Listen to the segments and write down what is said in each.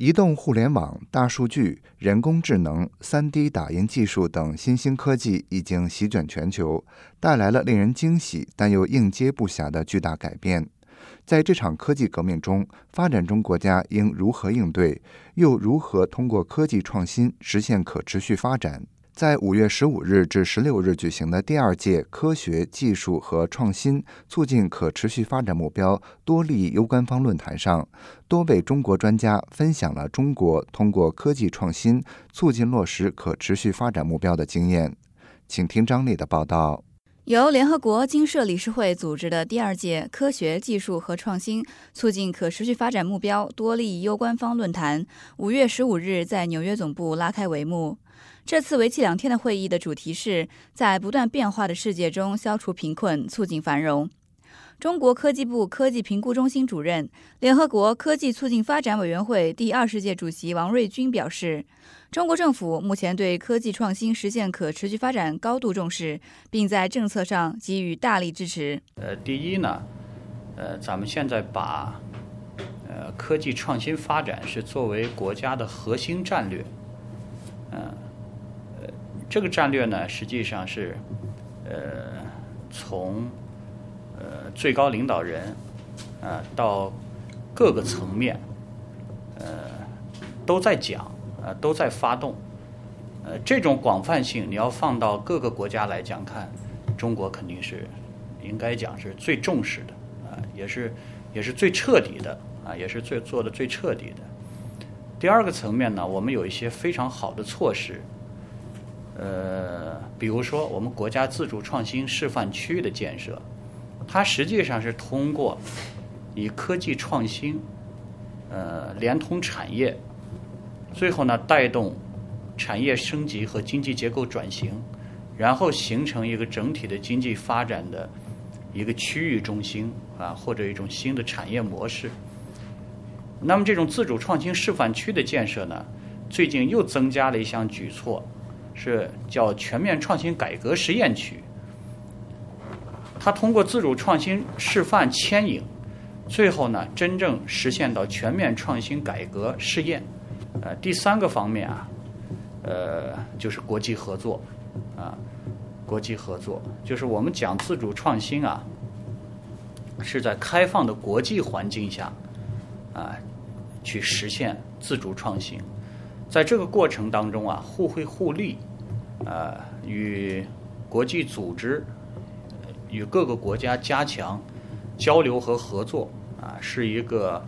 移动互联网、大数据、人工智能、3D 打印技术等新兴科技已经席卷全球，带来了令人惊喜但又应接不暇的巨大改变。在这场科技革命中，发展中国家应如何应对？又如何通过科技创新实现可持续发展？在五月十五日至十六日举行的第二届科学技术和创新促进可持续发展目标多利益攸关方论坛上，多位中国专家分享了中国通过科技创新促进落实可持续发展目标的经验。请听张丽的报道。由联合国经社理事会组织的第二届科学技术和创新促进可持续发展目标多利益攸关方论坛，五月十五日在纽约总部拉开帷幕。这次为期两天的会议的主题是在不断变化的世界中消除贫困、促进繁荣。中国科技部科技评估中心主任、联合国科技促进发展委员会第二十届主席王瑞军表示，中国政府目前对科技创新实现可持续发展高度重视，并在政策上给予大力支持。呃，第一呢，呃，咱们现在把呃科技创新发展是作为国家的核心战略，这个战略呢，实际上是，呃，从呃最高领导人呃到各个层面，呃都在讲，呃都在发动，呃这种广泛性，你要放到各个国家来讲看，中国肯定是应该讲是最重视的，啊也是也是最彻底的，啊也是最做的最彻底的。第二个层面呢，我们有一些非常好的措施。呃，比如说我们国家自主创新示范区的建设，它实际上是通过以科技创新，呃，连通产业，最后呢带动产业升级和经济结构转型，然后形成一个整体的经济发展的一个区域中心啊，或者一种新的产业模式。那么这种自主创新示范区的建设呢，最近又增加了一项举措。是叫全面创新改革实验区，它通过自主创新示范牵引，最后呢，真正实现到全面创新改革试验。呃，第三个方面啊，呃，就是国际合作。啊，国际合作。就是我们讲自主创新啊，是在开放的国际环境下啊，去实现自主创新，在这个过程当中啊，互惠互利。呃，与国际组织、与各个国家加强交流和合作啊，是一个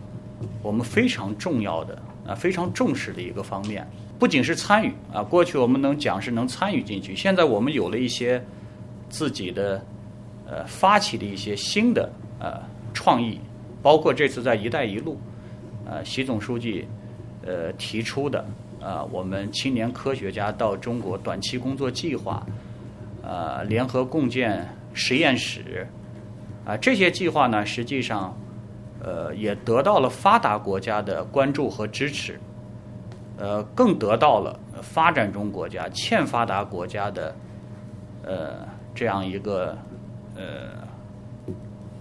我们非常重要的啊，非常重视的一个方面。不仅是参与啊，过去我们能讲是能参与进去，现在我们有了一些自己的呃发起的一些新的呃创意，包括这次在“一带一路”呃，习总书记呃提出的。啊，我们青年科学家到中国短期工作计划，呃，联合共建实验室，啊，这些计划呢，实际上，呃，也得到了发达国家的关注和支持，呃，更得到了发展中国家、欠发达国家的，呃，这样一个呃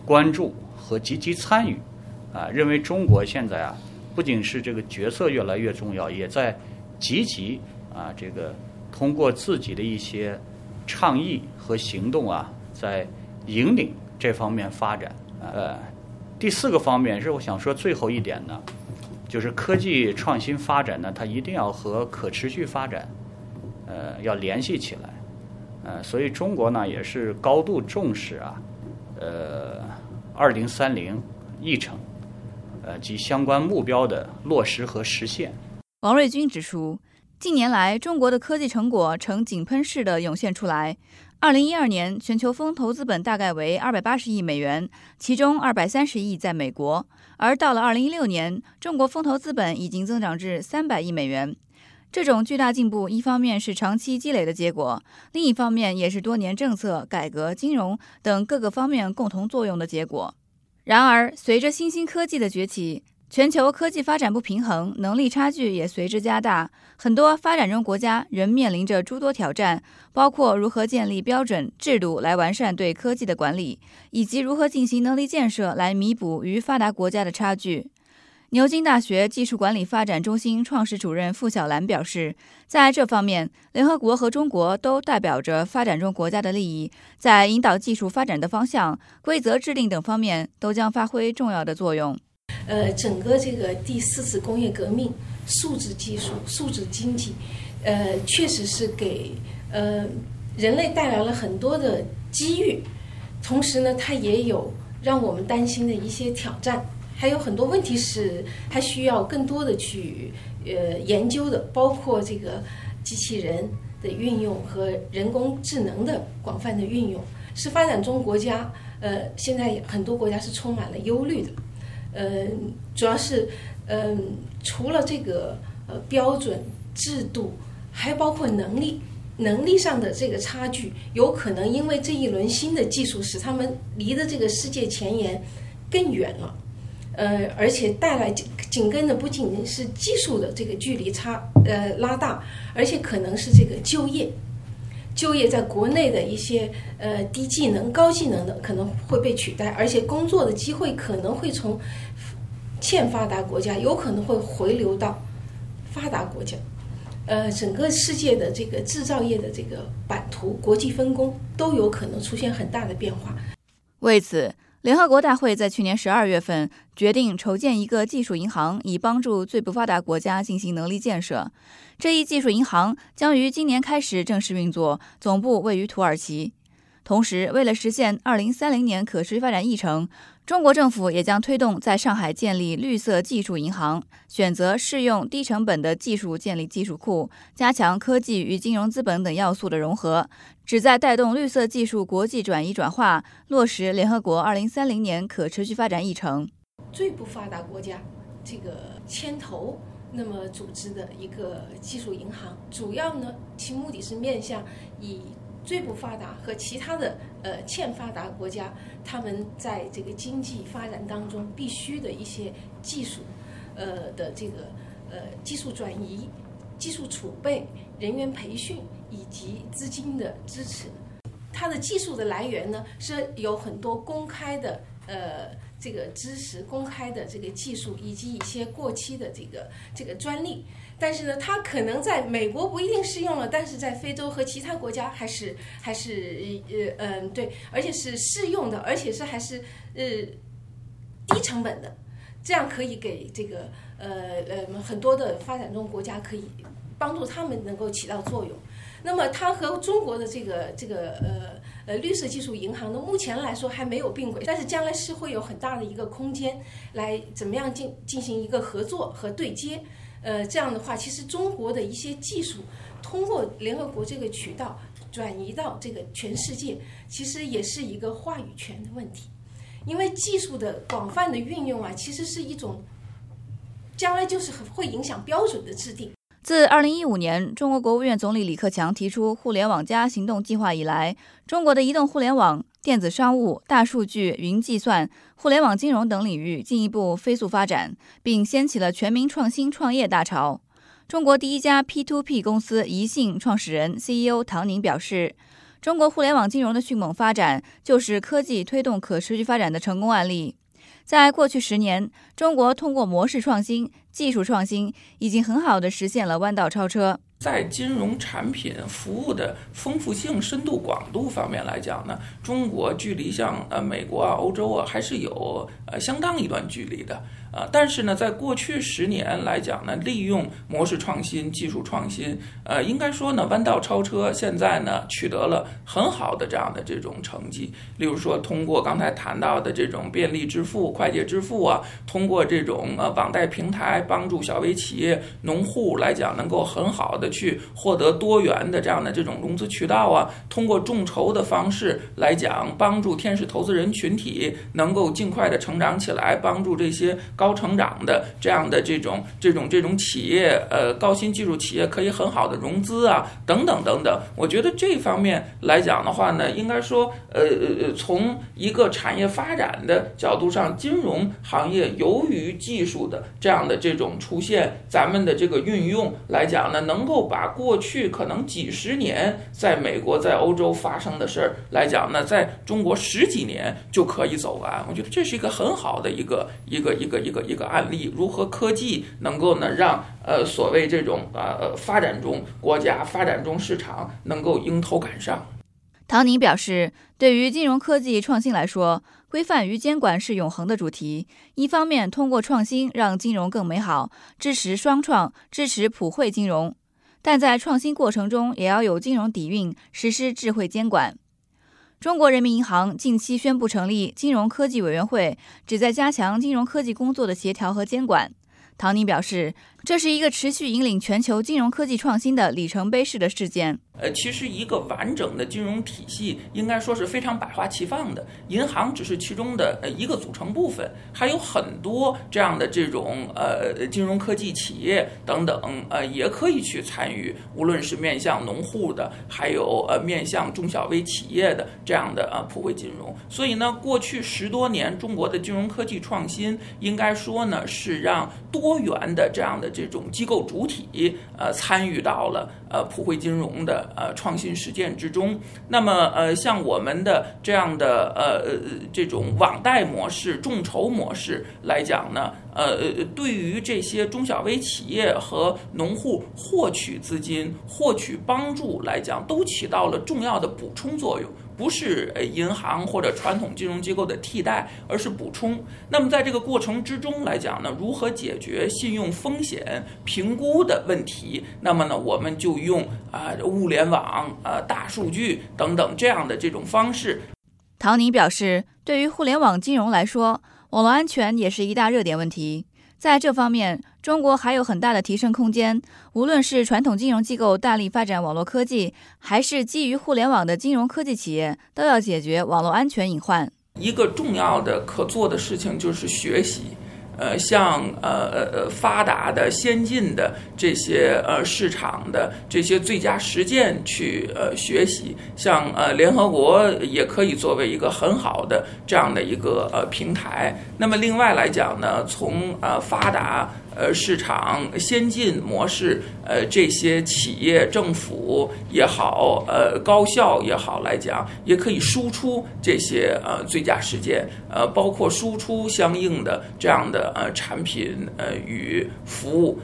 关注和积极参与，啊，认为中国现在啊，不仅是这个角色越来越重要，也在。积极啊，这个通过自己的一些倡议和行动啊，在引领这方面发展。呃，第四个方面是我想说最后一点呢，就是科技创新发展呢，它一定要和可持续发展呃要联系起来。呃，所以中国呢也是高度重视啊，呃，二零三零议程呃及相关目标的落实和实现。王瑞军指出，近年来中国的科技成果呈井喷式的涌现出来。二零一二年，全球风投资本大概为二百八十亿美元，其中二百三十亿在美国。而到了二零一六年，中国风投资本已经增长至三百亿美元。这种巨大进步，一方面是长期积累的结果，另一方面也是多年政策改革、金融等各个方面共同作用的结果。然而，随着新兴科技的崛起，全球科技发展不平衡，能力差距也随之加大。很多发展中国家仍面临着诸多挑战，包括如何建立标准制度来完善对科技的管理，以及如何进行能力建设来弥补与发达国家的差距。牛津大学技术管理发展中心创始主任傅小兰表示，在这方面，联合国和中国都代表着发展中国家的利益，在引导技术发展的方向、规则制定等方面都将发挥重要的作用。呃，整个这个第四次工业革命、数字技术、数字经济，呃，确实是给呃人类带来了很多的机遇，同时呢，它也有让我们担心的一些挑战。还有很多问题是还需要更多的去呃研究的，包括这个机器人的运用和人工智能的广泛的运用，是发展中国家呃现在很多国家是充满了忧虑的，呃，主要是嗯除了这个呃标准制度，还包括能力能力上的这个差距，有可能因为这一轮新的技术使他们离的这个世界前沿更远了。呃，而且带来紧紧跟的不仅是技术的这个距离差呃拉大，而且可能是这个就业，就业在国内的一些呃低技能、高技能的可能会被取代，而且工作的机会可能会从欠发达国家有可能会回流到发达国家，呃，整个世界的这个制造业的这个版图、国际分工都有可能出现很大的变化。为此。联合国大会在去年十二月份决定筹建一个技术银行，以帮助最不发达国家进行能力建设。这一技术银行将于今年开始正式运作，总部位于土耳其。同时，为了实现二零三零年可持续发展议程。中国政府也将推动在上海建立绿色技术银行，选择适用低成本的技术建立技术库，加强科技与金融资本等要素的融合，旨在带动绿色技术国际转移转化，落实联合国二零三零年可持续发展议程。最不发达国家这个牵头，那么组织的一个技术银行，主要呢其目的是面向以。最不发达和其他的呃欠发达国家，他们在这个经济发展当中必须的一些技术，呃的这个呃技术转移、技术储备、人员培训以及资金的支持。它的技术的来源呢是有很多公开的呃这个知识、公开的这个技术以及一些过期的这个这个专利。但是呢，它可能在美国不一定适用了，但是在非洲和其他国家还是还是呃嗯对，而且是适用的，而且是还是呃低成本的，这样可以给这个呃呃很多的发展中国家可以帮助他们能够起到作用。那么它和中国的这个这个呃呃绿色技术银行呢，目前来说还没有并轨，但是将来是会有很大的一个空间来怎么样进进行一个合作和对接。呃，这样的话，其实中国的一些技术通过联合国这个渠道转移到这个全世界，其实也是一个话语权的问题。因为技术的广泛的运用啊，其实是一种将来就是会影响标准的制定。自2015年中国国务院总理李克强提出“互联网加”行动计划以来，中国的移动互联网。电子商务、大数据、云计算、互联网金融等领域进一步飞速发展，并掀起了全民创新创业大潮。中国第一家 P2P 公司宜信创始人 CEO 唐宁表示：“中国互联网金融的迅猛发展，就是科技推动可持续发展的成功案例。在过去十年，中国通过模式创新、技术创新，已经很好的实现了弯道超车。”在金融产品服务的丰富性、深度、广度方面来讲呢，中国距离像呃美国啊、欧洲啊还是有呃相当一段距离的。啊，但是呢，在过去十年来讲呢，利用模式创新、技术创新，呃，应该说呢，弯道超车。现在呢，取得了很好的这样的这种成绩。例如说，通过刚才谈到的这种便利支付、快捷支付啊，通过这种呃网贷平台，帮助小微企业、农户来讲，能够很好的去获得多元的这样的这种融资渠道啊。通过众筹的方式来讲，帮助天使投资人群体能够尽快的成长起来，帮助这些。高成长的这样的这种这种这种企业，呃，高新技术企业可以很好的融资啊，等等等等。我觉得这方面来讲的话呢，应该说，呃呃，从一个产业发展的角度上，金融行业由于技术的这样的这种出现，咱们的这个运用来讲呢，能够把过去可能几十年在美国在欧洲发生的事儿来讲呢，在中国十几年就可以走完。我觉得这是一个很好的一个一个一个一。个一个案例，如何科技能够呢让呃所谓这种呃发展中国家、发展中市场能够迎头赶上。唐宁表示，对于金融科技创新来说，规范与监管是永恒的主题。一方面，通过创新让金融更美好，支持双创，支持普惠金融；但在创新过程中，也要有金融底蕴，实施智慧监管。中国人民银行近期宣布成立金融科技委员会，旨在加强金融科技工作的协调和监管。唐宁表示，这是一个持续引领全球金融科技创新的里程碑式的事件。呃，其实一个完整的金融体系应该说是非常百花齐放的，银行只是其中的呃一个组成部分，还有很多这样的这种呃金融科技企业等等，呃也可以去参与，无论是面向农户的，还有呃面向中小微企业的这样的呃普惠金融。所以呢，过去十多年中国的金融科技创新，应该说呢是让多元的这样的这种机构主体呃参与到了呃普惠金融的。呃，创新实践之中，那么呃，像我们的这样的呃这种网贷模式、众筹模式来讲呢，呃，对于这些中小微企业和农户获取资金、获取帮助来讲，都起到了重要的补充作用。不是银行或者传统金融机构的替代，而是补充。那么在这个过程之中来讲呢，如何解决信用风险评估的问题？那么呢，我们就用啊物联网、啊大数据等等这样的这种方式。唐宁表示，对于互联网金融来说，网络安全也是一大热点问题。在这方面，中国还有很大的提升空间。无论是传统金融机构大力发展网络科技，还是基于互联网的金融科技企业，都要解决网络安全隐患。一个重要的可做的事情就是学习。呃，像呃呃发达的、先进的这些呃市场的这些最佳实践去呃学习，像呃联合国也可以作为一个很好的这样的一个呃平台。那么另外来讲呢，从呃发达。呃，市场先进模式，呃，这些企业、政府也好，呃，高校也好来讲，也可以输出这些呃最佳实践，呃，包括输出相应的这样的呃产品呃与服务。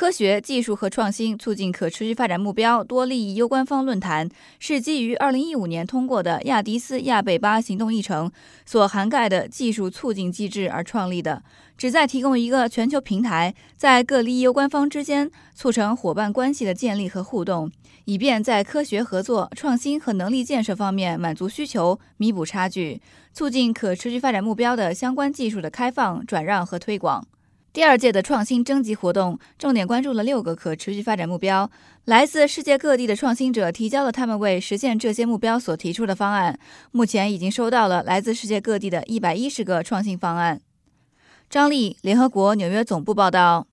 科学技术和创新促进可持续发展目标多利益攸关方论坛是基于2015年通过的亚的斯亚贝巴行动议程所涵盖的技术促进机制而创立的，旨在提供一个全球平台，在各利益攸关方之间促成伙伴关系的建立和互动，以便在科学合作、创新和能力建设方面满足需求、弥补差距，促进可持续发展目标的相关技术的开放、转让和推广。第二届的创新征集活动重点关注了六个可持续发展目标，来自世界各地的创新者提交了他们为实现这些目标所提出的方案。目前已经收到了来自世界各地的一百一十个创新方案。张丽，联合国纽约总部报道。